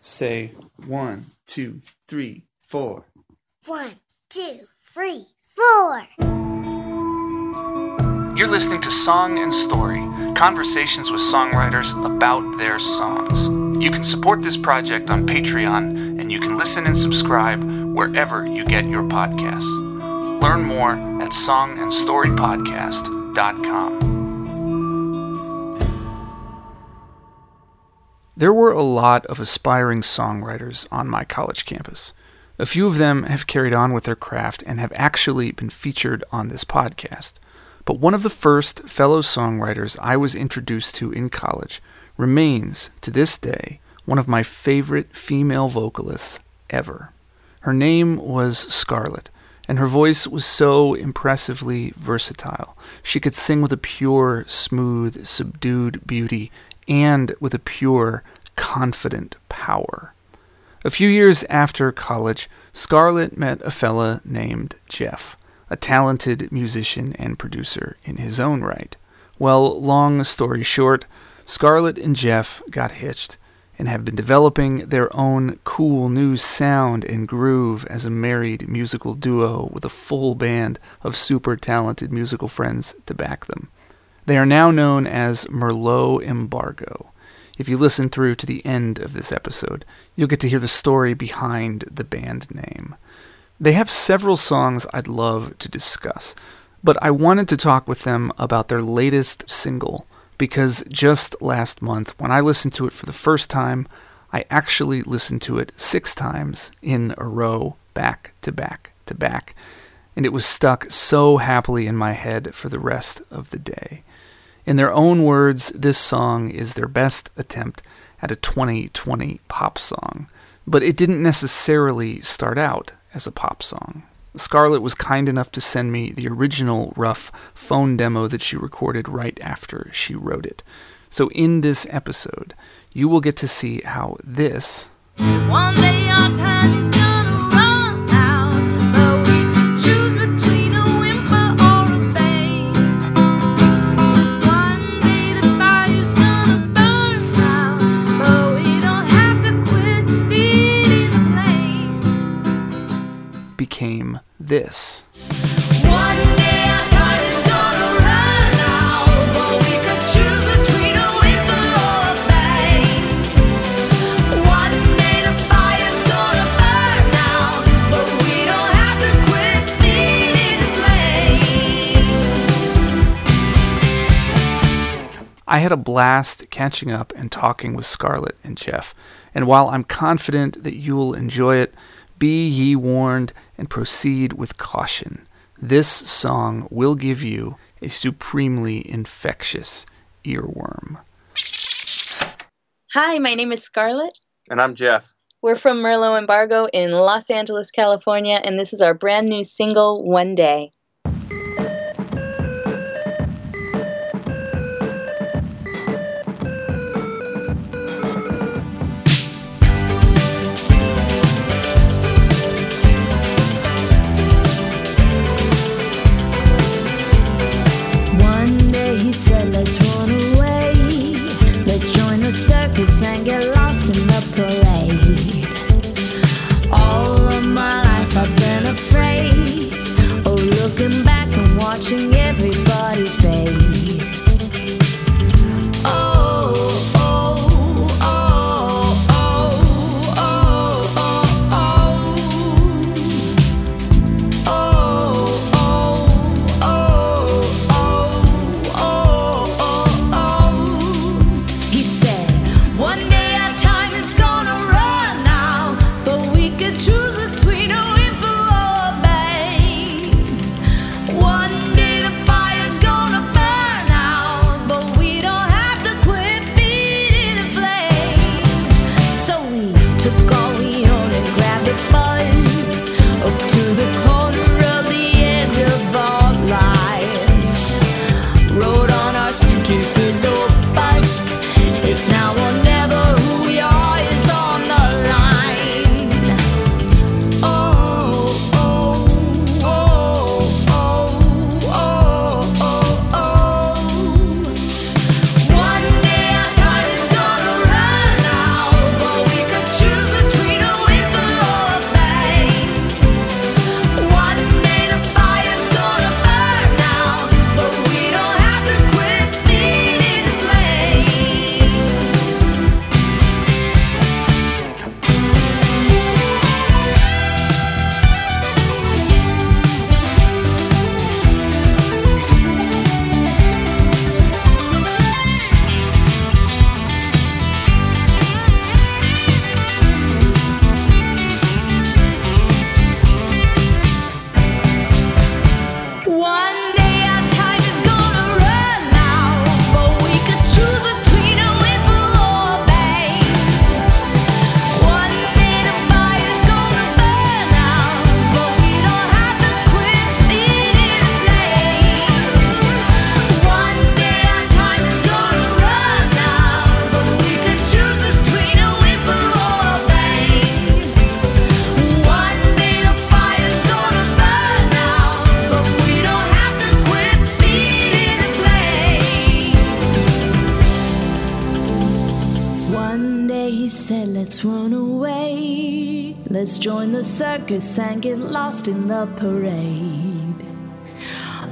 Say one, two, three, four. One, two, three, four. You're listening to Song and Story conversations with songwriters about their songs. You can support this project on Patreon, and you can listen and subscribe wherever you get your podcasts. Learn more at songandstorypodcast.com. There were a lot of aspiring songwriters on my college campus. A few of them have carried on with their craft and have actually been featured on this podcast. But one of the first fellow songwriters I was introduced to in college remains, to this day, one of my favorite female vocalists ever. Her name was Scarlett, and her voice was so impressively versatile. She could sing with a pure, smooth, subdued beauty and with a pure, confident power. A few years after college, Scarlett met a fella named Jeff a talented musician and producer in his own right. Well, long story short, Scarlett and Jeff got hitched and have been developing their own cool new sound and groove as a married musical duo with a full band of super talented musical friends to back them. They are now known as Merlot Embargo. If you listen through to the end of this episode, you'll get to hear the story behind the band name. They have several songs I'd love to discuss, but I wanted to talk with them about their latest single because just last month, when I listened to it for the first time, I actually listened to it six times in a row, back to back to back, and it was stuck so happily in my head for the rest of the day. In their own words, this song is their best attempt at a 2020 pop song, but it didn't necessarily start out as a pop song. Scarlett was kind enough to send me the original rough phone demo that she recorded right after she wrote it. So, in this episode, you will get to see how this. One day our time is became this. I had a blast catching up and talking with Scarlett and Jeff, and while I'm confident that you will enjoy it, be ye warned and proceed with caution. This song will give you a supremely infectious earworm. Hi, my name is Scarlett. And I'm Jeff. We're from Merlot Embargo in Los Angeles, California, and this is our brand new single, One Day. watching Everybody said, let's run away. Let's join the circus and get lost in the parade.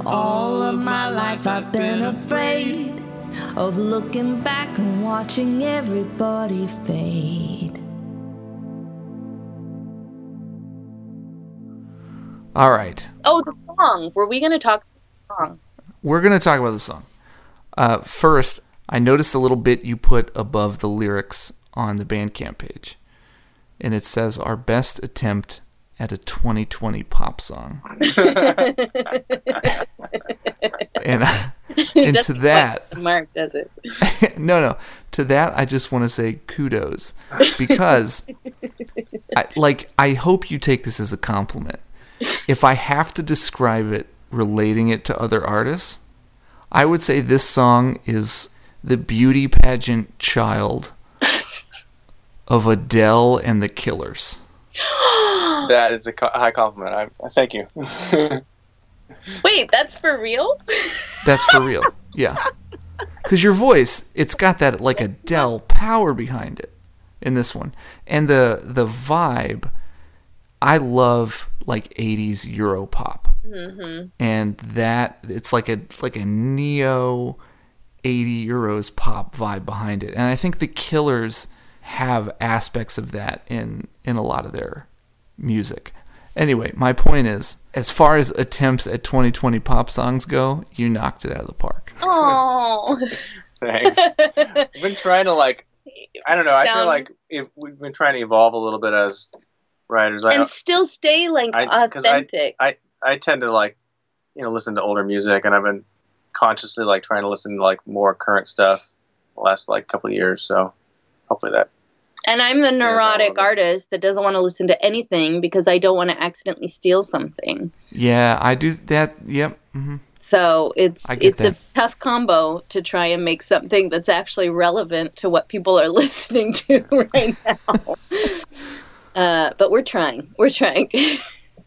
All of my life I've been afraid of looking back and watching everybody fade. All right. Oh, the song. Were we going to talk the song? We're going to talk about the song. Uh, first, I noticed a little bit you put above the lyrics on the Bandcamp page. And it says, Our best attempt at a 2020 pop song. and uh, and to that, Mark does it. no, no. To that, I just want to say kudos because, I, like, I hope you take this as a compliment. If I have to describe it, relating it to other artists, I would say this song is the beauty pageant child of Adele and the Killers. That is a co- high compliment. I, I thank you. Wait, that's for real? That's for real. Yeah. Cuz your voice, it's got that like Adele power behind it in this one. And the the vibe I love like 80s Euro pop. Mm-hmm. And that it's like a like a neo 80 euros pop vibe behind it. And I think the Killers have aspects of that in in a lot of their music. Anyway, my point is, as far as attempts at 2020 pop songs go, you knocked it out of the park. Oh. Thanks. I've been trying to like, I don't know. I feel like if we've been trying to evolve a little bit as writers. I and still stay like I- 'cause I- authentic. I tend to like, you know, listen to older music, and I've been consciously like trying to listen to like more current stuff the last like couple of years. So hopefully that. and I'm a neurotic artist that doesn't want to listen to anything because I don't want to accidentally steal something. Yeah, I do that. Yep. Mm-hmm. So it's it's that. a tough combo to try and make something that's actually relevant to what people are listening to right now. uh, but we're trying. We're trying.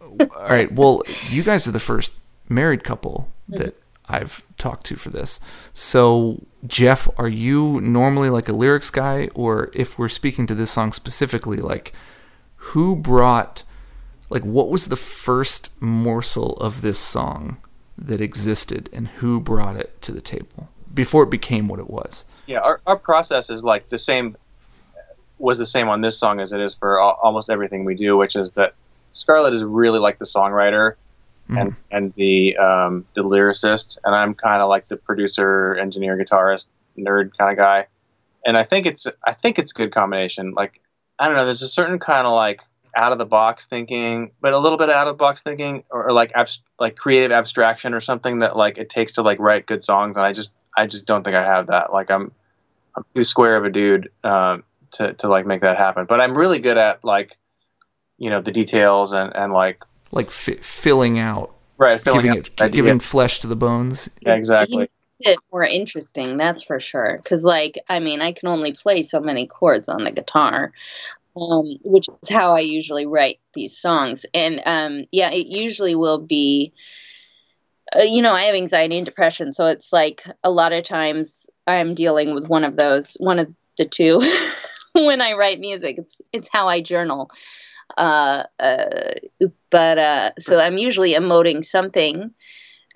All right. Well, you guys are the first married couple that I've talked to for this. So, Jeff, are you normally like a lyrics guy, or if we're speaking to this song specifically, like who brought, like, what was the first morsel of this song that existed, and who brought it to the table before it became what it was? Yeah, our our process is like the same. Was the same on this song as it is for al- almost everything we do, which is that Scarlett is really like the songwriter and and the um, the lyricist, and I'm kind of like the producer, engineer, guitarist, nerd kind of guy. And I think it's I think it's a good combination. Like I don't know, there's a certain kind of like out of the box thinking, but a little bit out of the box thinking, or, or like abs- like creative abstraction or something that like it takes to like write good songs. And I just I just don't think I have that. Like I'm I'm too square of a dude um, to to like make that happen. But I'm really good at like you know the details and and like Like fi- filling out, right filling giving out it, giving flesh to the bones. yeah exactly. it more interesting, that's for sure. Because, like, I mean, I can only play so many chords on the guitar, um, which is how I usually write these songs. And um, yeah, it usually will be, uh, you know, I have anxiety and depression, so it's like a lot of times I'm dealing with one of those, one of the two. when I write music, it's it's how I journal. Uh, uh, but uh, so I'm usually emoting something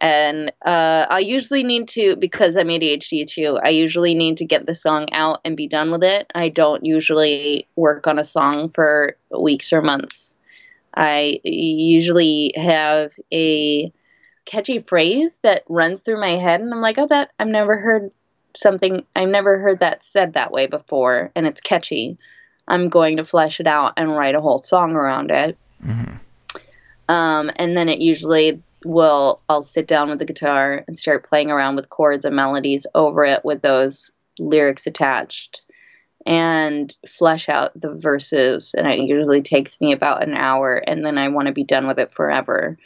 and uh, I usually need to because I'm ADHD too. I usually need to get the song out and be done with it. I don't usually work on a song for weeks or months. I usually have a catchy phrase that runs through my head, and I'm like, "Oh, that I've never heard something. I've never heard that said that way before, and it's catchy." I'm going to flesh it out and write a whole song around it. Um, and then it usually will I'll sit down with the guitar and start playing around with chords and melodies over it with those lyrics attached and flesh out the verses and it usually takes me about an hour and then I want to be done with it forever.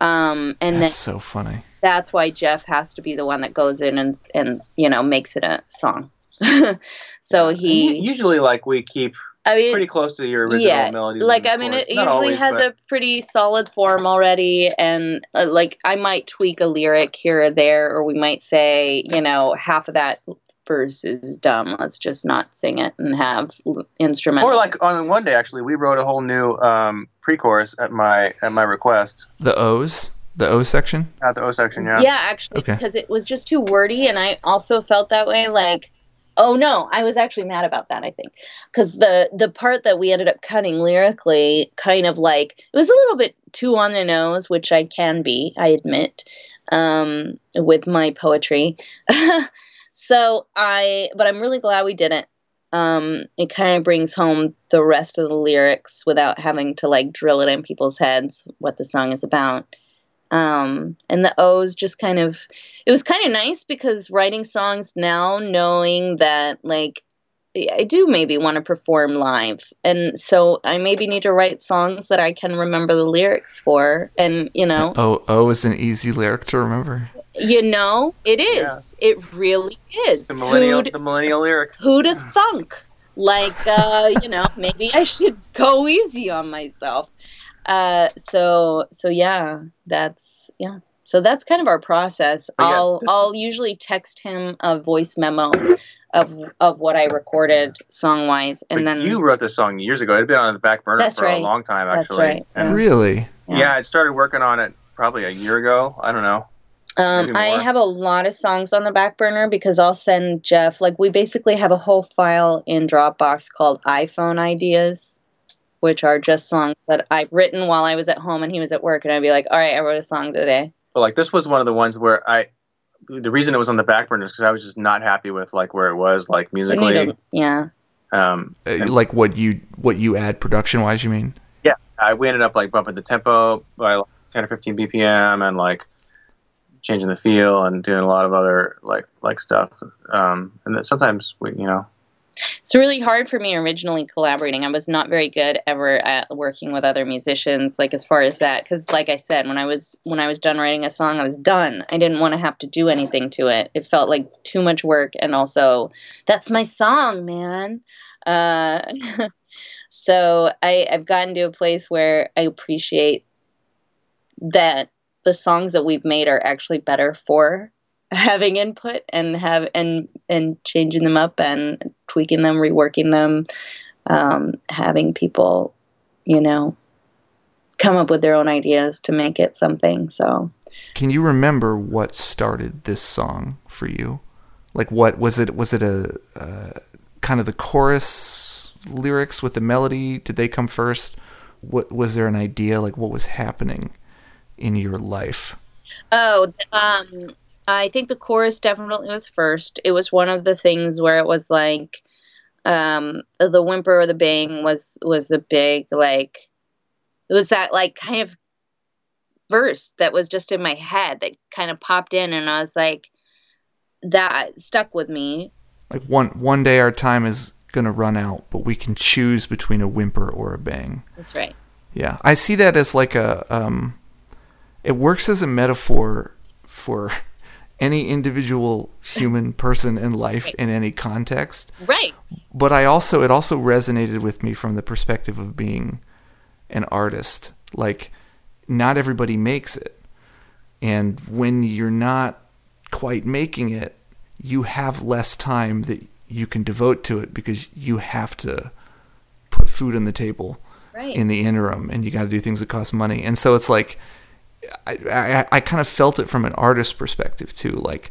Um, and That's then so funny. that's why Jeff has to be the one that goes in and and you know makes it a song. so he usually like we keep I mean pretty close to your original yeah, melodies. like I mean, it Not usually always, has but- a pretty solid form already, and uh, like I might tweak a lyric here or there, or we might say, you know, half of that verse is dumb. Let's just not sing it and have l- instrumentals. Or like on one day, actually, we wrote a whole new um, pre-chorus at my at my request. The O's, the O section. At the O section, yeah. yeah, actually, Okay. because it was just too wordy, and I also felt that way. Like, oh no, I was actually mad about that. I think because the the part that we ended up cutting lyrically, kind of like it was a little bit too on the nose, which I can be, I admit, um, with my poetry. so I, but I'm really glad we did it. Um, it kind of brings home the rest of the lyrics without having to like drill it in people's heads what the song is about um, and the O's just kind of it was kind of nice because writing songs now knowing that like I do maybe want to perform live and so I maybe need to write songs that I can remember the lyrics for and you know O O is an easy lyric to remember. you know it is it really is The millennial, Who'd- the millennial lyric. who'd have thunk? Like, uh, you know, maybe I should go easy on myself. Uh, so, so yeah, that's yeah. So that's kind of our process. Yeah, I'll this- I'll usually text him a voice memo of of what I recorded song wise, and But then you wrote this song years ago. It had been on the back burner That's for right. a long time, That's actually. right, And Really? Yeah. yeah, I started working on it probably a year ago. I don't know. Um, I have a lot of songs on the back burner because I'll send Jeff, like, we basically have a whole file in Dropbox called iPhone Ideas, which are just songs that I've written while I was at home and he was at work. And I'd be like, all right, I wrote a song today. But like this was one of the ones where I, the reason it was on the back burner is because I was just not happy with like where it was like musically. to- yeah. Um, Uh, and- like what you what you add production wise? You mean? yeah, I, we ended up like bumping the tempo by like, 10 or 15 BPM and like changing the feel and doing a lot of other like like stuff. Um, and then sometimes we, you know, It's really hard for me originally collaborating. I was not very good ever at working with other musicians, like as far as that. Because, like I said, when I was when I was done writing a song, I was done. I didn't want to have to do anything to it. It felt like too much work, and also, that's my song, man. Uh, so I, I've gotten to a place where I appreciate that the songs that we've made are actually better for having input and have and and changing them up and tweaking them, reworking them, um, having people, you know, come up with their own ideas to make it something. So Can you remember what started this song for you? Like what was it? Was it a uh, kind of the chorus lyrics with the melody? Did they come first? What was there an idea? Like what was happening in your life? Oh, um, I think the chorus definitely was first. It was one of the things where it was like, um, the whimper or the bang was was a big like, it was that like kind of verse that was just in my head that kind of popped in, and I was like, that stuck with me. Like one one day our time is gonna run out, but we can choose between a whimper or a bang. That's right. Yeah, I see that as like a um, it works as a metaphor for any individual human person in life in any context. Right. But I also it also resonated with me from the perspective of being an artist. Like not everybody makes it. And when you're not quite making it, you have less time that you can devote to it because you have to put food on the table Right. in the interim and you got to do things that cost money and so it's like I, I, I kind of felt it from an artist's perspective too. Like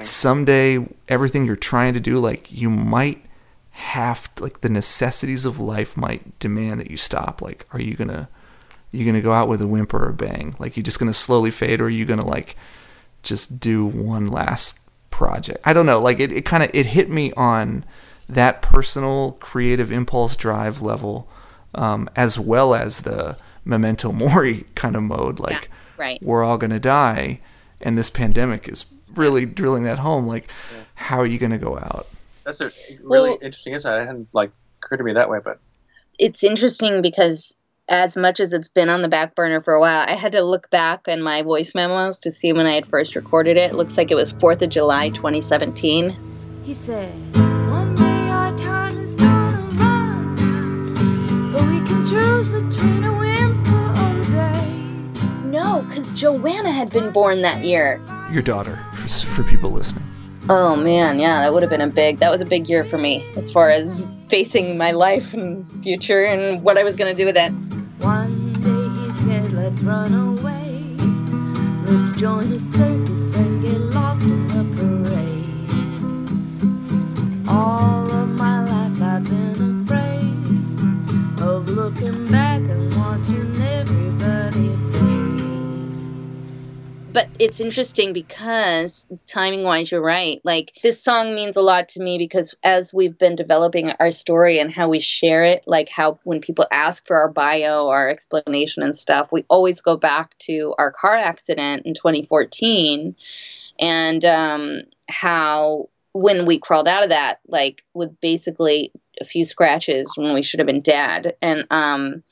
someday everything you're trying to do like you might have to, like the necessities of life might demand that you stop. Like are you gonna you gonna go out with a whimper or a bang? Like you're just gonna slowly fade or are you gonna like just do one last project? I don't know. Like it, it kind of it hit me on that personal creative impulse drive level um, as well as the memento mori kind of mode. Like right. we're all gonna die and this pandemic is really drilling that home like how are you gonna go out that's a really Well- interesting insight. I hadn't like occurred to me that way, but it's interesting because as much as it's been on the back burner for a while, I had to look back in my voice memos to see when I had first recorded it. It looks like it was 4th of July 2017. He said, One day our time is gonna run, but we can choose between a whimper or a bang. No, because Joanna had been born that year. your daughter for, for people listening Oh man, yeah, that would have been a big. That was a big year for me as far as facing my life and future and what I was going to do with it. One day he said, Let's run away. Let's join a circus and get lost in the parade. All of my life I've been afraid of looking back and watching everybody fade. But it's interesting because timing wise, you're right. Like, this song means a lot to me because as we've been developing our story and how we share it, like how when people ask for our bio, our explanation and stuff, we always go back to our car accident in 2014 and um, how when we crawled out of that, like with basically a few scratches when we should have been dead. And um,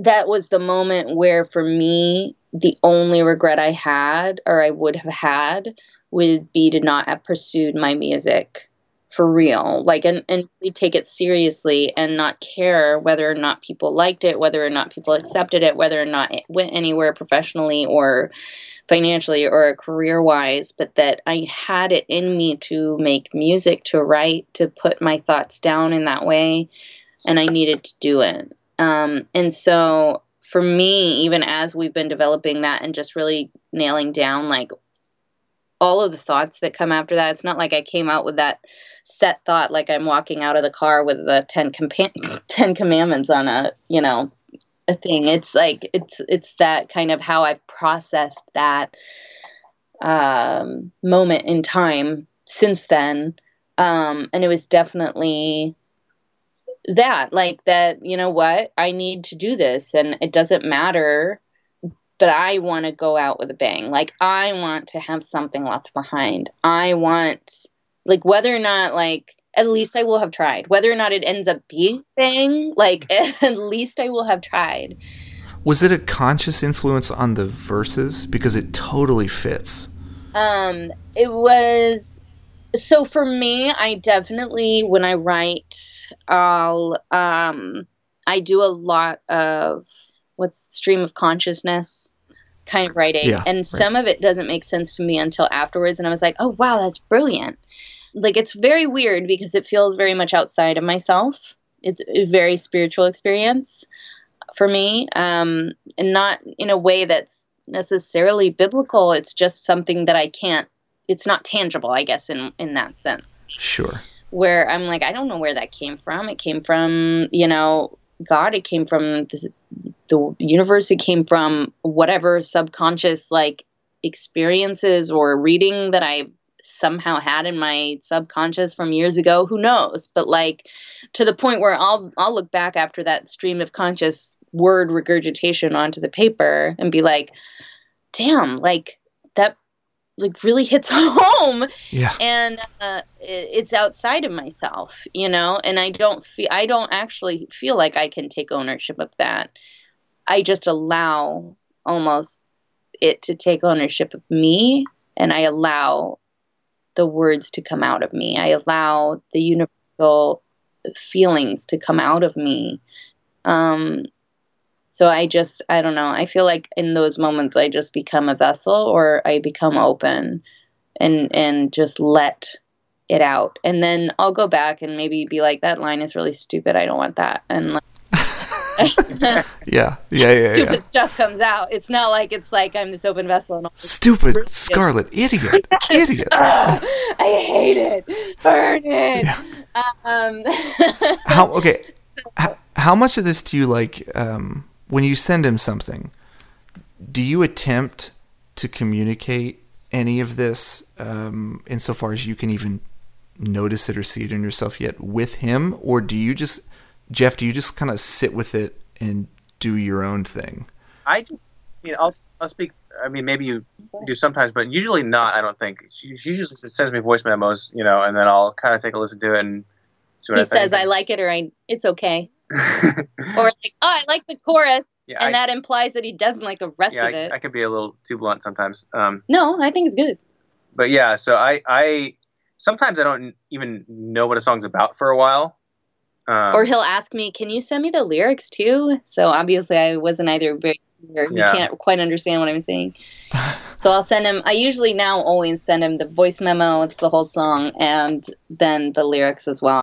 that was the moment where, for me, the only regret I had or I would have had would be to not have pursued my music for real. Like and, and take it seriously and not care whether or not people liked it whether or not people accepted it whether or not it went anywhere professionally or financially or career wise but that i had it in me to make music to write to put my thoughts down in that way and i needed to do it. Um, and so for me, even as we've been developing that and just really nailing down like all of the thoughts that come after that, it's not like I came out with that set thought like I'm walking out of the car with the 10, compa- 10 commandments on a, you know, a thing. It's like it's it's that kind of how I processed that um, moment in time since then. Um, and it was definitely that like that you know what? I need to do this and it doesn't matter but i want to go out with a bang. Like i want to have something left behind. I want like whether or not like at least i will have tried. Whether or not it ends up being bang like at least i will have tried. Was it a conscious influence on the verses? Because it totally fits. um it was so for me i definitely when i write i'll um i do a lot of what's stream of consciousness kind of writing. Yeah, and right. some of it doesn't make sense to me until afterwards and i was like oh wow that's brilliant. Like it's very weird because it feels very much outside of myself. It's a very spiritual experience for me um and not in a way that's necessarily biblical. It's just something that i can't it's not tangible i guess in in that sense. Sure. where i'm like i don't know where that came from. It came from you know god it came from the, the universe it came from whatever subconscious like experiences or reading that i somehow had in my subconscious from years ago. Who knows? But like to the point where i'll i'll look back after that stream of conscious word regurgitation onto the paper and be like damn like like really hits home. Yeah. and uh, it, it's outside of myself you know? And i don't feel i don't actually feel like i can take ownership of that. I just allow almost it to take ownership of me and i allow the words to come out of me. I allow the universal feelings to come out of me. Um so i just i don't know i feel like in those moments i just become a vessel or i become open and and just let it out and then i'll go back and maybe be like that line is really stupid i don't want that and like Yeah. Yeah. Yeah. stupid yeah. stuff comes out it's not like it's like i'm this open vessel and all Stupid Scarlett idiot. Idiot. I hate it burn it um How okay? How, how much of this do you like um, when you send him something? Do you attempt to communicate any of this um, insofar as you can even notice it or see it in yourself yet with him, or do you just Jeff? Do you just kind of sit with it and do your own thing? I, just- I mean, I'll I'll speak. I mean, maybe you do sometimes, but usually not. I don't think. She, she usually sends me voice memos, you know, and then I'll kind of take a listen to it and see he I think. says i like it or i it's okay or like oh i like the chorus yeah, and I, that implies that he doesn't like the rest yeah, of it I, I can be a little too blunt sometimes. Um, no i think it's good but yeah, so I, I sometimes I don't even know what a song's about for a while. Um, or he'll ask me, "Can you send me the lyrics too?" So obviously, I wasn't either very clear. You Yeah. can't quite understand what I'm saying. So I'll send him. I usually now always send him the voice memo. It's the whole song, and then the lyrics as well.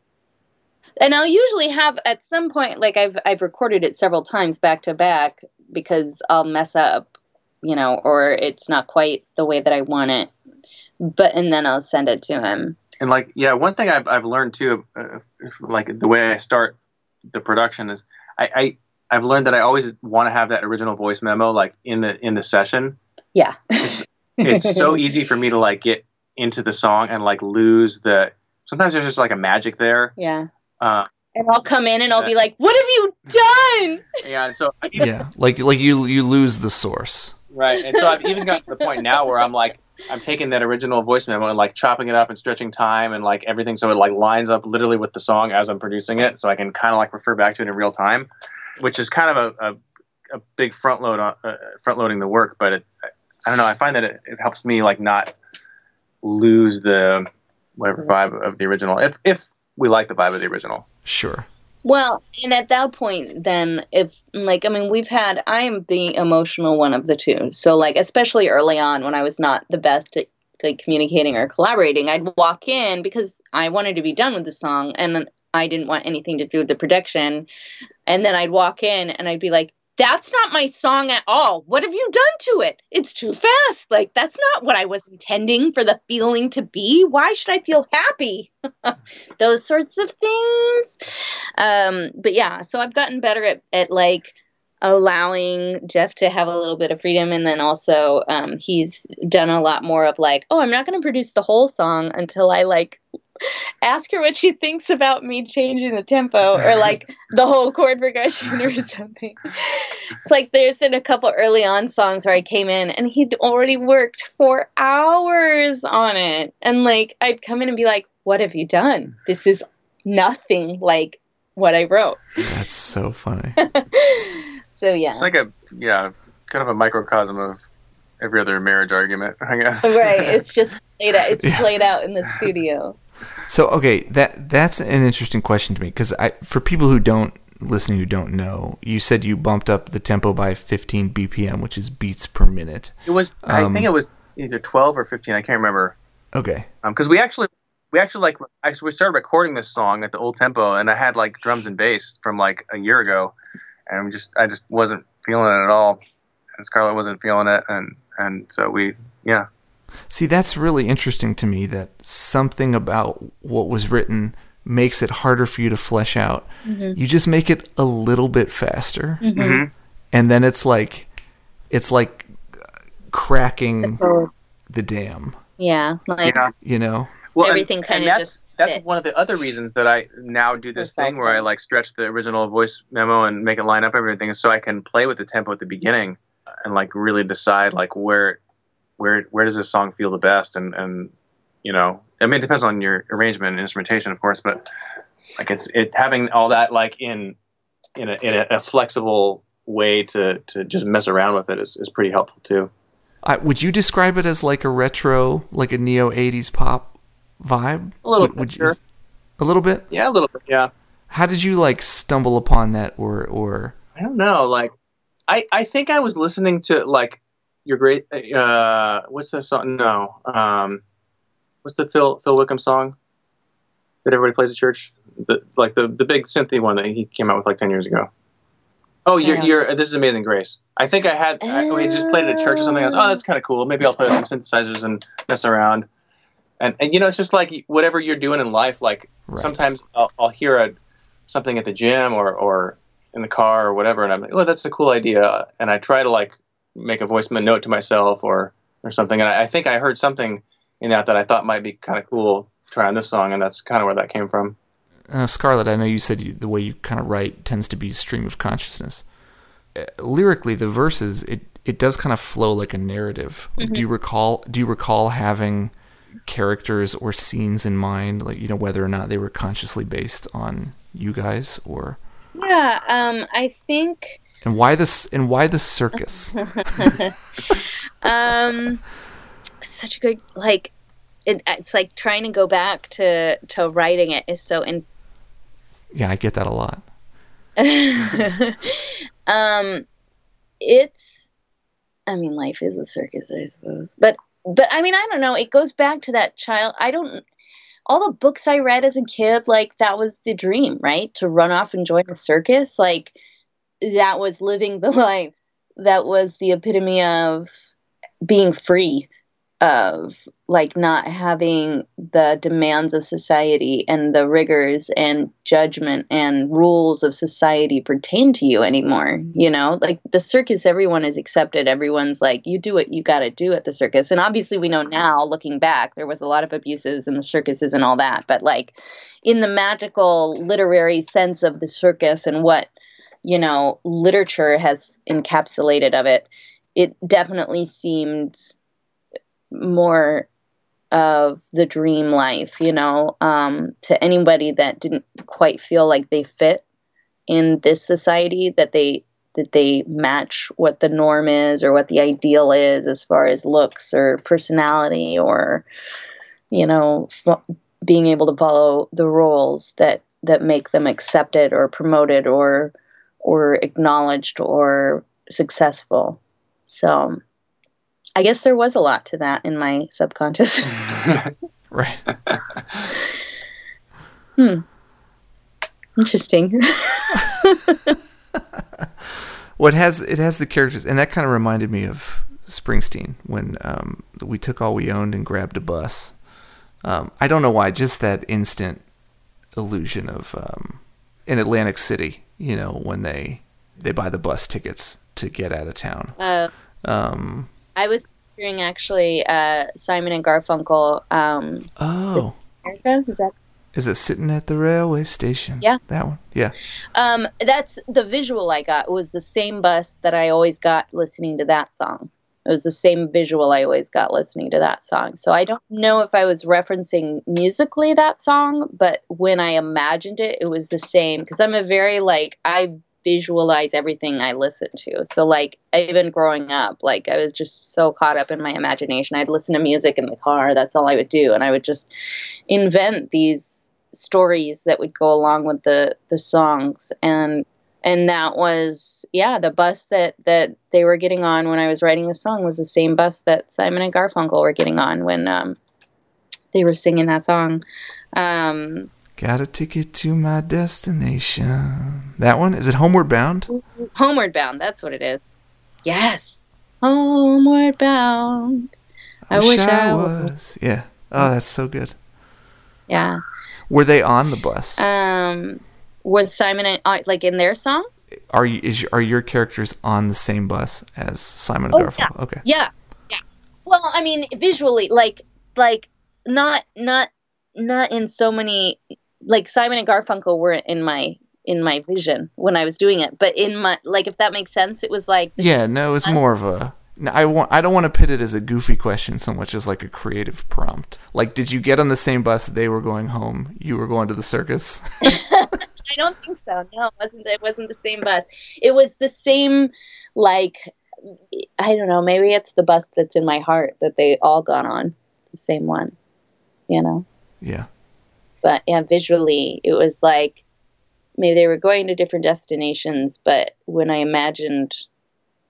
And I'll usually have at some point, like I've I've recorded it several times back to back because I'll mess up, you know, or it's not quite the way that I want it. But and then I'll send it to him. And like, yeah, one thing I've I've learned too, uh, like the way I start the production is, I, I I've learned that I always want to have that original voice memo like in the in the session. Yeah. It's, it's so easy for me to like get into the song and like lose the. Sometimes there's just like a magic there. Yeah. Uh, And I'll come in and I'll be like, "What have you done?" yeah, and so even, Yeah, like like you you lose the source. right, and so I've even gotten to the point now where I'm like, I'm taking that original voice memo and like chopping it up and stretching time and like everything so it like lines up literally with the song as I'm producing it, so I can kind of like refer back to it in real time, which is kind of a a, a big front load on uh, front loading the work, but it, I don't know. I find that it, it helps me like not lose the whatever vibe of the original if if we like the vibe of the original. Sure. Well, and at that point, then if like I mean, we've had I am the emotional one of the two. So like, especially early on when I was not the best at like communicating or collaborating, I'd walk in because I wanted to be done with the song and I didn't want anything to do with the production. And then I'd walk in and I'd be like, "That's not my song at all. What have you done to it? It's too fast. Like that's not what I was intending for the feeling to be. Why should I feel happy?" Those sorts of things. Um, but yeah, so I've gotten better at, at like allowing Jeff to have a little bit of freedom, and then also um, he's done a lot more of like, oh, I'm not going to produce the whole song until I like ask her what she thinks about me changing the tempo or like the whole chord progression or something. It's like there's been a couple early on songs where I came in and he'd already worked for hours on it. And like I'd come in and be like, What have you done? This is nothing like what I wrote. That's so funny. So yeah. It's like a yeah, kind of a microcosm of every other marriage argument, I guess. right. It's just played out it's Yeah. played out in the studio. So okay, that that's an interesting question to me because I for people who don't listen who don't know, you said you bumped up the tempo by 15 BPM, which is beats per minute. It was I Um, think it was either 12 or 15, I can't remember. Okay. because we actually we actually like I, we started recording this song at the old tempo and i had like drums and bass from like a year ago and we just i just wasn't feeling it at all and scarlett wasn't feeling it and and so we yeah See, that's really interesting to me that something about what was written makes it harder for you to flesh out. You just make it a little bit faster. Mhm. And then it's like it's like cracking So the dam, yeah, like yeah you know? well, Everything kinda that's, just that's fit. one of the other reasons that i now do this Or thing where i like stretch the original voice memo and make it line up everything so i can play with the tempo at the beginning and like really decide like where where where does this song feel the best and and you know i mean it depends on your arrangement and instrumentation of course but like it's it having all that like in in a, in a, a flexible way to to just mess around with it is, is pretty helpful too I, would you describe it as like a retro, like a neo '80s pop vibe? A little Would- bit, would you- sure. a little bit. yeah a little bit yeah How did you like stumble upon that, or or I don't know. Like, I I think I was listening to like your great. Uh, what's that song? No. Um, what's the Phil Phil Wickham song that everybody plays at church? The like the the big synthy one that he came out with like ten years ago. Oh, you're Yeah. you're. This is Amazing Grace. I think I had. I, we just played it at church or something. I was, oh, that's kind of cool. Maybe I'll play some synthesizers and mess around. And and you know, it's just like whatever you're doing in life. Like Right. sometimes I'll, I'll hear a something at the gym or or in the car or whatever, and I'm like, oh, that's a cool idea. And I try to like make a voice note to myself or or something. And I, I think I heard something in that that I thought might be kind of cool. Try on this song, and that's kind of where that came from. Uh, Scarlett, I know you said you, the way you kind of write tends to be stream of consciousness. Uh, lyrically, the verses it it does kind of flow like a narrative. Do you recall? Do you recall having characters or scenes in mind, like you know whether or not they were consciously based on you guys, or yeah. Um, I think and why this and why the circus? um, such a good like. It, it's like trying to go back to to writing it is so in, yeah, I get that a lot. um, it's I mean, life is a circus, I suppose. But but I mean, I don't know. It goes back to that child. I don't. All the books I read as a kid, like that was the dream, right? To run off and join a circus, like that was living the life. That was the epitome of being free of like not having the demands of society and the rigors and judgment and rules of society pertain to you anymore mm-hmm. you know? Like the circus everyone is accepted. Everyone's like you do what you got to do at the circus. And obviously we know now looking back there was a lot of abuses in the circuses and all that. But like in the magical literary sense of the circus and what you know literature has encapsulated of it it definitely seemed more of the dream life, you know, um, to anybody that didn't quite feel like they fit in this society, that they that they match what the norm is or what the ideal is as far as looks or personality or you know f- being able to follow the roles that that make them accepted or promoted or or acknowledged or successful so I guess there was a lot to that in my subconscious. right. hmm. Interesting. what has it has the characters, and that kind of reminded me of Springsteen when um, we took all we owned and grabbed a bus. Um, I don't know why, just that instant illusion of um, in Atlantic City. You know when they they buy the bus tickets to get out of town. Uh, um, I was hearing actually uh, Simon and Garfunkel. Um, oh, America is that? Is it sitting at the railway station? Yeah, that one. Yeah. Um, that's the visual I got. It was the same bus that I always got listening to that song. It was the same visual I always got listening to that song. So I don't know if I was referencing musically that song, but when I imagined it, it was the same because I'm a very like I visualize everything I listen to. So like even growing up, like I was just so caught up in my imagination. I'd listen to music in the car. That's all I would do, and I would just invent these stories that would go along with the the songs and and that was yeah the bus that that they were getting on when i was writing the song was the same bus that simon and garfunkel were getting on when um, they were singing that song um, Got a ticket to my destination. That one? Is it Homeward Bound? Homeward Bound, that's what it is. Yes. Homeward Bound. I, I wish, I, I was. Yeah. Oh, that's so good. Yeah. Were they on the bus? Um, was Simon and, uh, like in their song? Are you is are your characters on the same bus as Simon and oh, Garfunkel? Yeah. Okay. Yeah. Yeah. Well, I mean, visually, like like not not not in so many like Simon and Garfunkel were in my in my vision when I was doing it, but in my like if that makes sense, it was like yeah, no, it was more of a. I want. I don't want to pit it as a goofy question so much as like a creative prompt. Like, did you get on the same bus they were going home? You were going to the circus. I don't think so. No, it wasn't. It wasn't the same bus. It was the same, like, I don't know. Maybe it's the bus that's in my heart that they all got on, the same one. You know. Yeah but yeah, visually it was like maybe they were going to different destinations, but when I imagined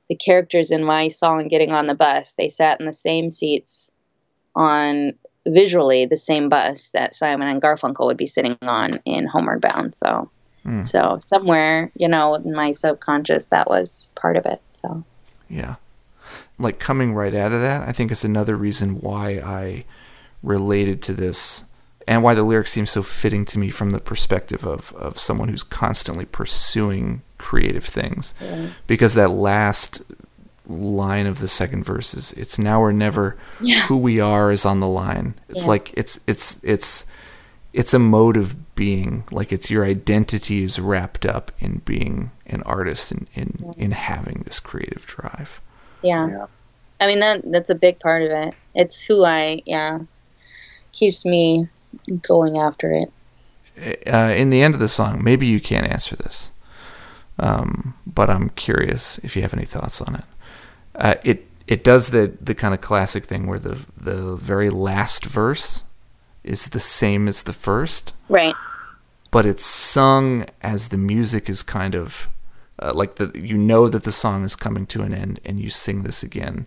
the characters in my song getting on the bus, they sat in the same seats on visually the same bus that Simon and Garfunkel would be sitting on in Homeward Bound. So, mm. so somewhere, you know, in my subconscious, that was part of it. So, yeah, like coming right out of that, I think is another reason why I related to this and why the lyrics seem so fitting to me from the perspective of, of someone who's constantly pursuing creative things. Yeah. Because that last line of the second verse is it's now or never yeah. who we are is on the line. It's yeah. like it's it's it's it's a mode of being. Like it's your identity is wrapped up in being an artist and in, in, in having this creative drive. Yeah. I mean that that's a big part of it. It's who I yeah keeps me going after it. Uh, in the end of the song, maybe you can't answer this, um, but I'm curious if you have any thoughts on it. Uh, it it does the the kind of classic thing where the the very last verse is the same as the first, right? But it's sung as the music is kind of uh, like the you know that the song is coming to an end and you sing this again.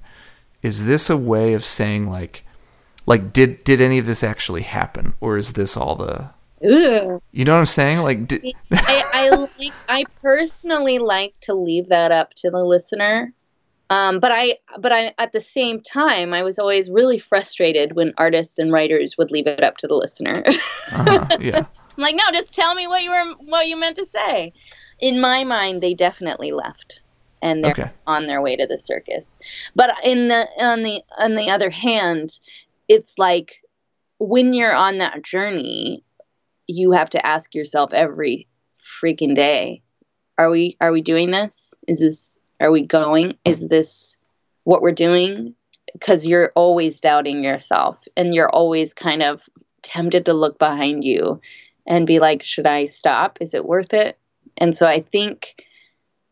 Is this a way of saying like like did did any of this actually happen or is this all the Ugh. you know what I'm saying? Like did, I, I like I personally like to leave that up to the listener. Um, but I but I at the same time I was always really frustrated when artists and writers would leave it up to the listener. uh-huh, yeah. I'm like, no, just tell me what you were what you meant to say. In my mind, they definitely left, and they're Okay. on their way to the circus. But in the on the on the other hand, it's like when you're on that journey, you have to ask yourself every freaking day, are we are we doing this? Is this are we going? Is this what we're doing? Because you're always doubting yourself, and you're always kind of tempted to look behind you and be like, should I stop? Is it worth it? And so I think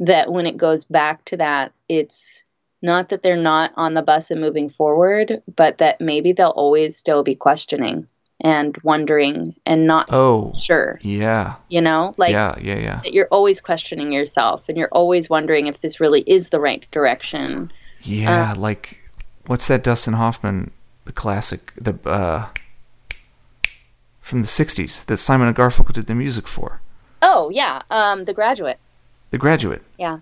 that when it goes back to that, it's not that they're not on the bus and moving forward, but that maybe they'll always still be questioning and wondering and not Oh, sure, yeah. you know? Like yeah, yeah, yeah. that you're always questioning yourself and you're always wondering if this really is the right direction. Yeah, Uh, like what's that Dustin Hoffman, the classic, the uh from the 60s that Simon and Garfunkel did the music for. Oh, yeah, um The Graduate. The Graduate. Yeah.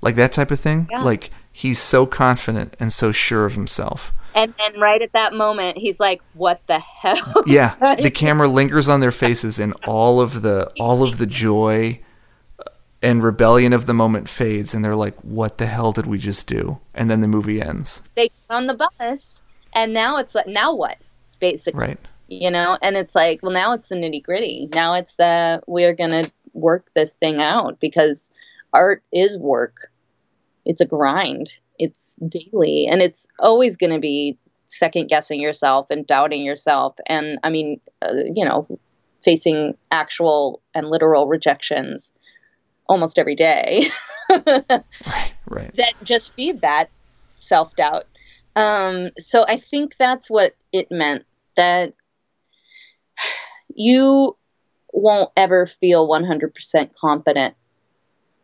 Like that type of thing? Yeah. Like he's so confident and so sure of himself. And then right at that moment, he's like, "What the hell?" Yeah, the camera lingers on their faces and all of the all of the joy and rebellion of the moment fades and they're like, "What the hell did we just do?" And then the movie ends. they get on the bus, and now it's like, now what? Basically, Right. you know. And it's like, well, now it's the nitty gritty. Now it's the we're gonna work this thing out because art is work. It's a grind. It's daily, and it's always going to be second guessing yourself and doubting yourself. And I mean, uh, you know, facing actual and literal rejections almost every day. Right. Right. that just feed that self doubt. Um, so I think that's what it meant that you won't ever feel 100% confident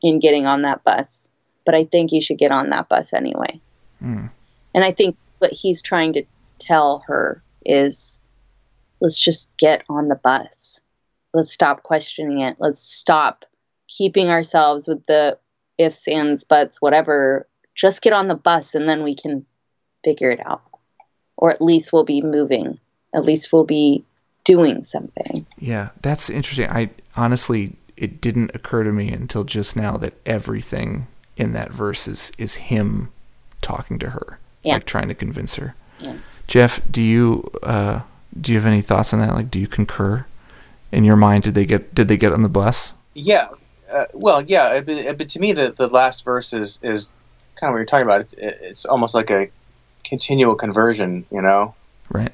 in getting on that bus, but I think you should get on that bus anyway. Mm. And I think what he's trying to tell her is let's just get on the bus. Let's stop questioning it. Let's stop keeping ourselves with the ifs, ands, buts, whatever. Just get on the bus and then we can figure it out. Or at least we'll be moving. At least we'll be doing something. Yeah, that's interesting. I honestly, it didn't occur to me until just now that everything in that verse is, is him talking to her, Yeah. like trying to convince her. Yeah. Jeff, do you uh, do you have any thoughts on that? Like, do you concur? In your mind, did they get did they get on the bus? Yeah. Uh, well, yeah, but, but to me, the, the last verse is, is kind of what you're talking about. It, it's almost like a continual conversion, you know? Right.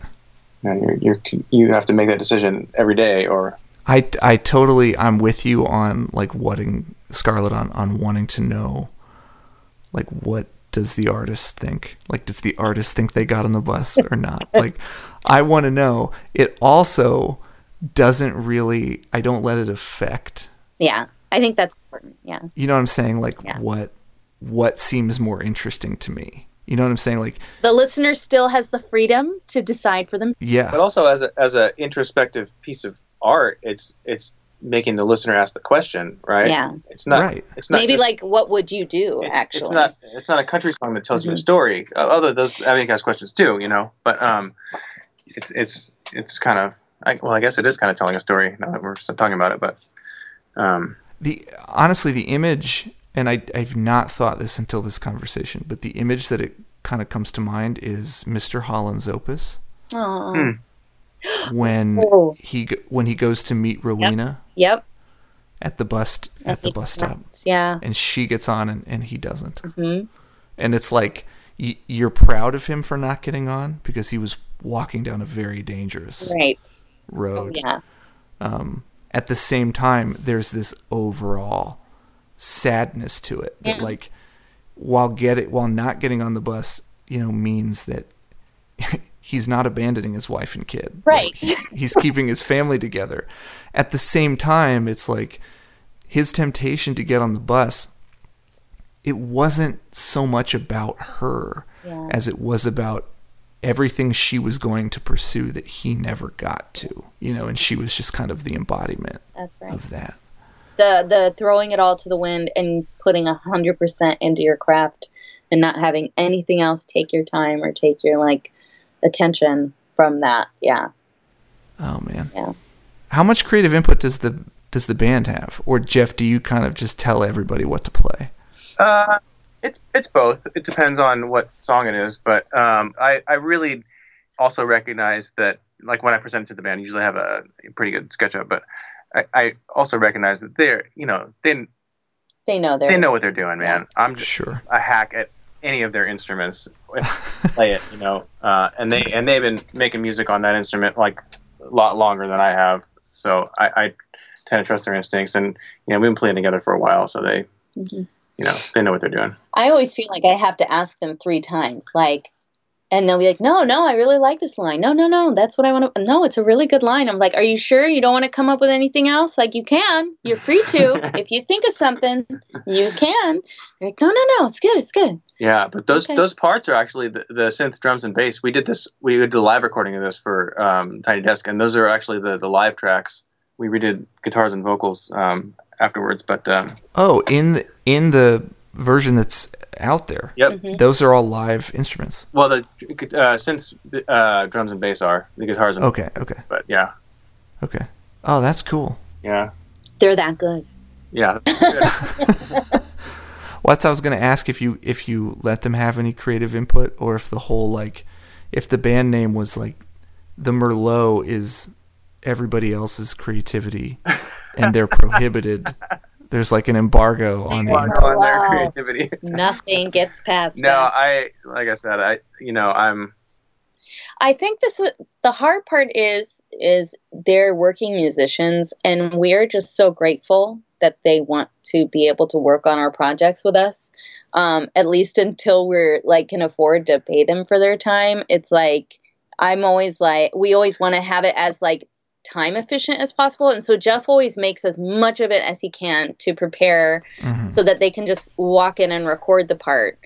And you're, you're, you have to make that decision every day, or I, I totally I'm with you on like wanting Scarlett on on wanting to know like what does the artist think? Like does the artist think they got on the bus or not? like I want to know. It also doesn't really I don't let it affect. Yeah. I think that's important. Yeah. You know what I'm saying? Like Yeah. what what seems more interesting to me. You know what I'm saying? Like The listener still has the freedom to decide for them. Yeah. But also as a, as a introspective piece of art, it's it's making the listener ask the question, right? Yeah. It's not. Right. It's not Maybe just- like, what would you do, it's, actually? it's not it's not a country song that tells you a Mhm. story. Uh, Although those I mean, has questions too, you know. But um, it's it's it's kind of I, well, I guess it is kind of telling a story now that we're still talking about it. But um, the honestly the image and I I've not thought this until this conversation, but the image that it kind of comes to mind is Mr. Holland's opus Aw. Hmm. When Oh. he when he goes to meet Rowena Yep. at the bus at the bus stop Yeah. and she gets on and, and he doesn't. hmm And it's like y- you're proud of him for not getting on because he was walking down a very dangerous Right. Oh, road. Yeah. um, at the same time, there's this overall sadness to it that, Yeah. like, while get it, while not getting on the bus, you know, means that he's not abandoning his wife and kid. Like, Right. he's, he's keeping his family together. At the same time, it's like his temptation to get on the bus it wasn't so much about her Yeah. as it was about everything she was going to pursue that he never got to. You know, and she was just kind of the embodiment right. of that. the the throwing it all to the wind and putting a hundred percent into your craft and not having anything else take your time or take your like attention from that. Yeah. Oh man. Yeah. How much creative input does the does the band have? Or Jeff, do you kind of just tell everybody what to play? Uh, it's it's both. It depends on what song it is, but um, I I really also recognize that like when I present to the band, I usually have a pretty good SketchUp, but I, I also recognize that they're you know they They know they're they know what they're doing, man. I'm just Sure. a hack at any of their instruments, play it, you know. Uh, and they and they've been making music on that instrument like a lot longer than I have, so I, I tend to trust their instincts. And you know, we've been playing together for a while, so they, Mhm. you know, they know what they're doing. I always feel like I have to ask them three times, like, and they'll be like, "No, no, I really like this line. No, no, no, that's what I want to. No, it's a really good line." I'm like, "Are you sure you don't want to come up with anything else? Like, you can. You're free to. if you think of something, you can." They're like, "No, no, no, it's good. It's good." Yeah, but those Okay. those parts are actually the, the synth drums and bass. We did this. We did a live recording of this for um, Tiny Desk, and those are actually the the live tracks. We redid guitars and vocals um, afterwards, but um, Oh, in the, in the version that's out there. yep. Mhm. Those are all live instruments. Well, the uh, synth uh, drums and bass are the guitars and Okay, okay, but yeah, okay. Oh, that's cool. yeah, They're that good. yeah. Well, that's I was gonna ask if you if you let them have any creative input, or if the whole like, if the band name was like, the Merlot is everybody else's creativity, and they're prohibited. There's like an embargo on the on input. their creativity. Nothing gets past. no, us. I like I said, I you know I'm I think this is- the hard part is is they're working musicians and we're just so grateful that they want to be able to work on our projects with us. Um, at least until we're like can afford to pay them for their time. It's like I'm always like we always want to have it as like time efficient as possible and so Jeff always makes as much of it as he can to prepare Mhm. so that they can just walk in and record the part.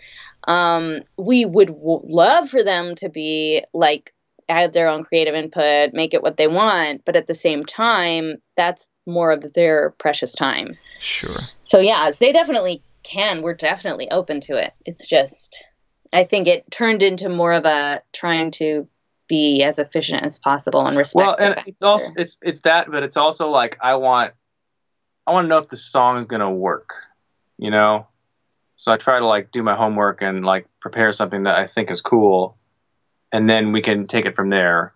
Um, we would w- love for them to be like add their own creative input, make it what they want, but at the same time, that's more of their precious time. Sure. So yeah, they definitely can. We're definitely open to it. It's just, I think it turned into more of a trying to be as efficient as possible and respect. well, and it's also it's it's that, but it's also like I want I want to know if the song is gonna work, you know. So I try to like do my homework and like prepare something that I think is cool, and then we can take it from there.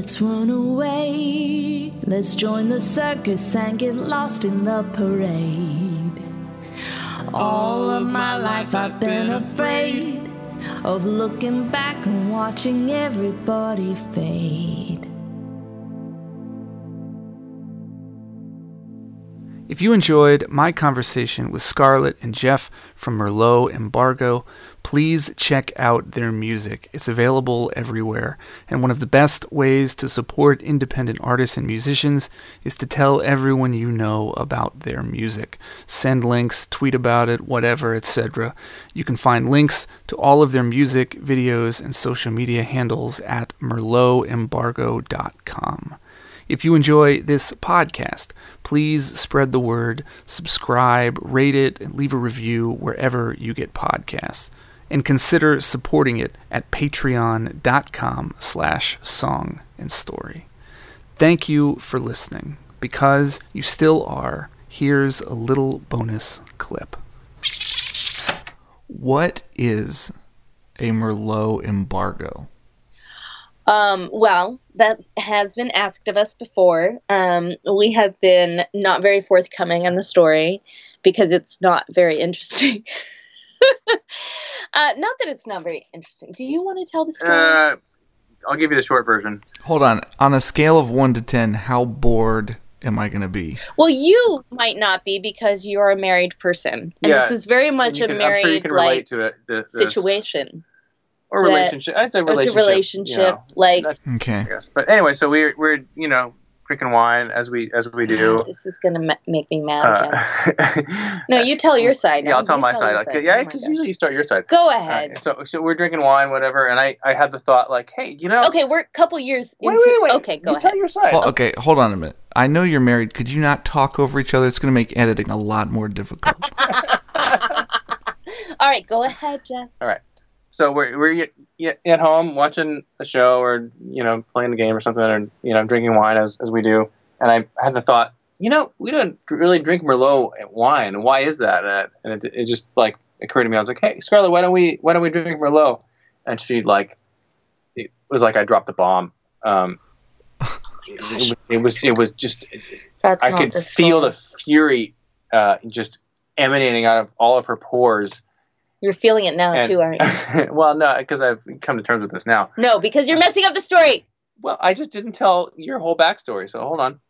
Let's run away. Let's join the circus and get lost in the parade. All of my life I've been afraid of looking back and watching everybody fade. If you enjoyed my conversation with Scarlett and Jeff from Merlot Embargo, please check out their music. It's available everywhere. And one of the best ways to support independent artists and musicians is to tell everyone you know about their music. Send links, tweet about it, whatever, etc. You can find links to all of their music, videos, and social media handles at merlotembargo.com. If you enjoy this podcast, please spread the word, subscribe, rate it, and leave a review wherever you get podcasts. And consider supporting it at patreon.com slash song and story. Thank you for listening. Because you still are, here's a little bonus clip. What is a Merlot embargo? Um, well, that has been asked of us before. Um, we have been not very forthcoming in the story because it's not very interesting. uh, not that it's not very interesting. Do you want to tell the story? Uh, I'll give you the short version. Hold on. On a scale of 1 to 10, how bored am I going to be? well, you might not be because you're a married person, and Yeah, this is very much You a can- married I'm sure you can relate like to it. This, this- situation. or that- relationship. I'd say relationship. It's a relationship, you know, like Okay. But anyway, so we're we're you know drinking wine as we as we do. this is gonna ma- make me mad again. Uh, No, you tell your side. yeah. I'll tell You my side. your Like, yeah, Oh because God. usually you start your side. Go Uh, ahead. so so we're drinking wine, whatever, and I I had the thought like, hey, you know, okay, we're a couple years wait, into. wait, wait. Okay, go you ahead. Tell your side. Well, okay, hold on a minute. I know you're married. Could you not talk over each other? It's going to make editing a lot more difficult. All right, go ahead, Jeff. So we're we're y- y- at home watching a show or you know playing a game or something, or you know drinking wine as as we do, and I had the thought, you know, we don't really drink Merlot wine. Why is that? And it, it, it just like occurred to me. I was like, hey, Scarlett, why don't we why don't we drink Merlot? And she like it was like I dropped the bomb. Um, it, was- it was it was just That's I could the feel the fury uh, just emanating out of all of her pores. You're feeling it now And- too, aren't you? well, no, because I've come to terms with this now. No, because you're messing up the story. Well, I just didn't tell your whole backstory, so hold on.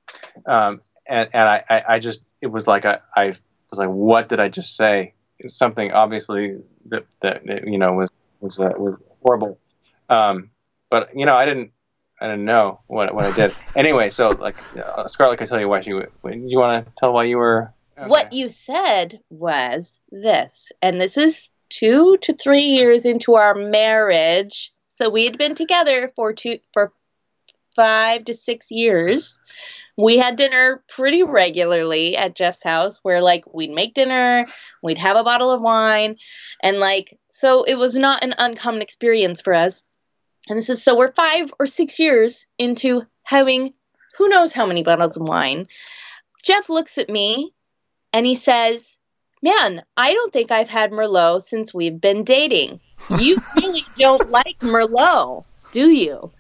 Um, and and I, I, I just it was like I, I was like, what did I just say? Something obviously that, that that, you know was was uh, was horrible. Um, but you know, I didn't I didn't know what what I did. anyway, so like uh, Scarlett can tell you why she. Do you want to tell why you were? What you said was this, and this is two to three years into our marriage. So we had been together for two for five to six years. We had dinner pretty regularly at Jeff's house, where like we'd make dinner, we'd have a bottle of wine, and like so it was not an uncommon experience for us. And this is so we're five or six years into having who knows how many bottles of wine. Jeff looks at me and he says, Man, I don't think I've had Merlot since we've been dating. You really don't like Merlot, do you?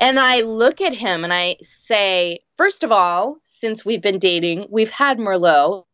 And I look at him and I say, First of all, since we've been dating, we've had Merlot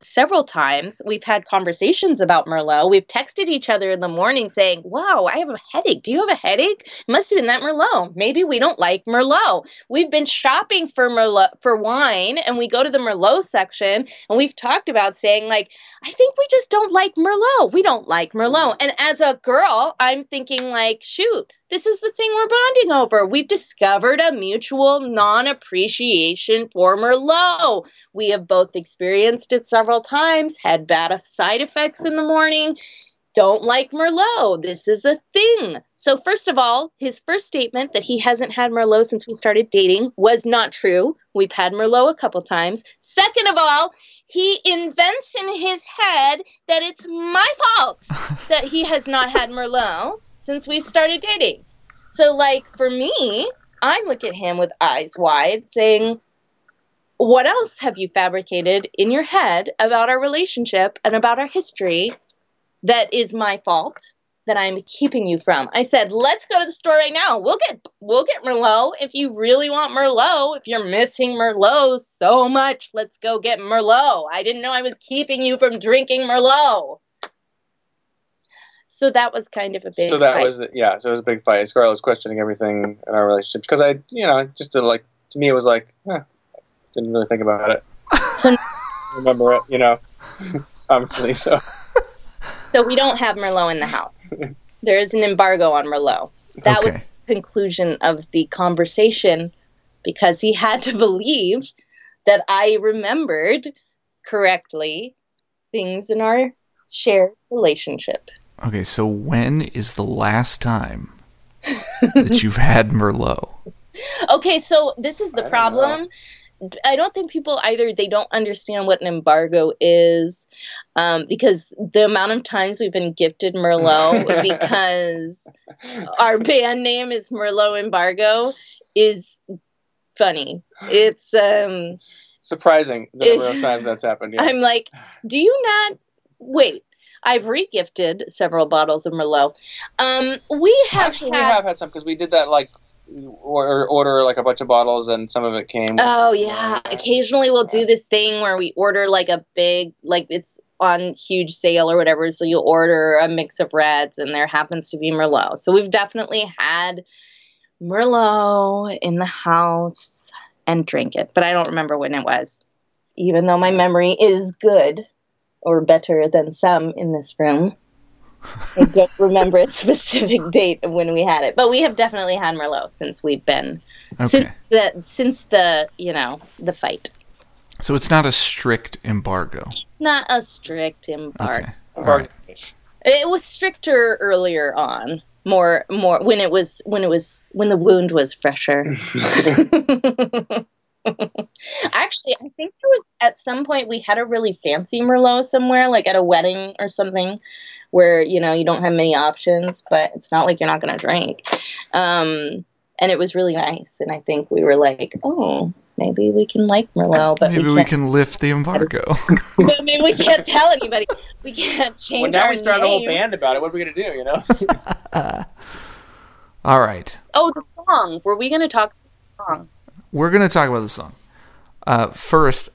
several times. We've had conversations about Merlot. We've texted each other in the morning saying, Wow, I have a headache. Do you have a headache? Must have been that Merlot. Maybe we don't like Merlot. We've been shopping for Merlot for wine and we go to the Merlot section and we've talked about saying, like, I think we just don't like Merlot. We don't like Merlot. Mm-hmm. And as a girl, I'm thinking, like, shoot, this is the thing we're bonding over. We've discovered a mutual non appreciation for Merlot. We have both experienced it several times, had bad side effects in the morning. Don't like Merlot. This is a thing. So, first of all, his first statement that he hasn't had Merlot since we started dating was not true. We've had Merlot a couple times. Second of all, he invents in his head that it's my fault that he has not had Merlot since we started dating. So, like, for me, I look at him with eyes wide, saying, What else have you fabricated in your head about our relationship and about our history that is my fault? that I'm keeping you from. I said, let's go to the store right now. We'll get we'll get Merlot if you really want Merlot. If you're missing Merlot so much, let's go get Merlot. I didn't know I was keeping you from drinking Merlot. So that was kind of a big. So that fight. was yeah. So it was a big fight. Scarlett was questioning everything in our relationship because I, you know, just to like to me it was like, eh, didn't really think about it. So- Remember it, you know. Obviously, so So we don't have Merlot in the house. There is an embargo on Merlot. That was the conclusion of the conversation because he had to believe that I remembered correctly things in our shared relationship. Okay, so when is the last time that you've had Merlot? Okay, so this is I the don't problem. I don't think people either they don't understand what an embargo is um, because the amount of times we've been gifted Merlot because our band name is Merlot Embargo is funny. It's um surprising the number of times that's happened. Yeah. I'm like, do you not wait? I've regifted several bottles of Merlot. Um, we have Actually, we have had some because we did that like or order like a bunch of bottles and some of it came. Oh yeah, occasionally we'll do this thing where we order like a big, like it's on huge sale or whatever. So you'll order a mix of reds, and there happens to be Merlot. So we've definitely had Merlot in the house and drink it, but I don't remember when it was. Even though my memory is good or better than some in this room. I don't remember a specific date of when we had it, but we have definitely had Merlot since we've been since the since the you know the fight. So it's not a strict embargo. Not a strict embargo. Okay. All right. It was stricter earlier on. More more when it was when it was when the wound was fresher. Actually, I think there was at some point we had a really fancy Merlot somewhere, like at a wedding or something, where you know you don't have many options, but it's not like you're not going to drink. Um, and it was really nice, and I think we were like, oh, maybe we can like Merlot, but Maybe we we can't. lift the embargo. but maybe we can't tell anybody. We can't change well, now our we started a whole band about it. What are we gonna do? You know? All right. Oh, the song. Were we going to talk about the song? We're going to talk about the song. Uh, first,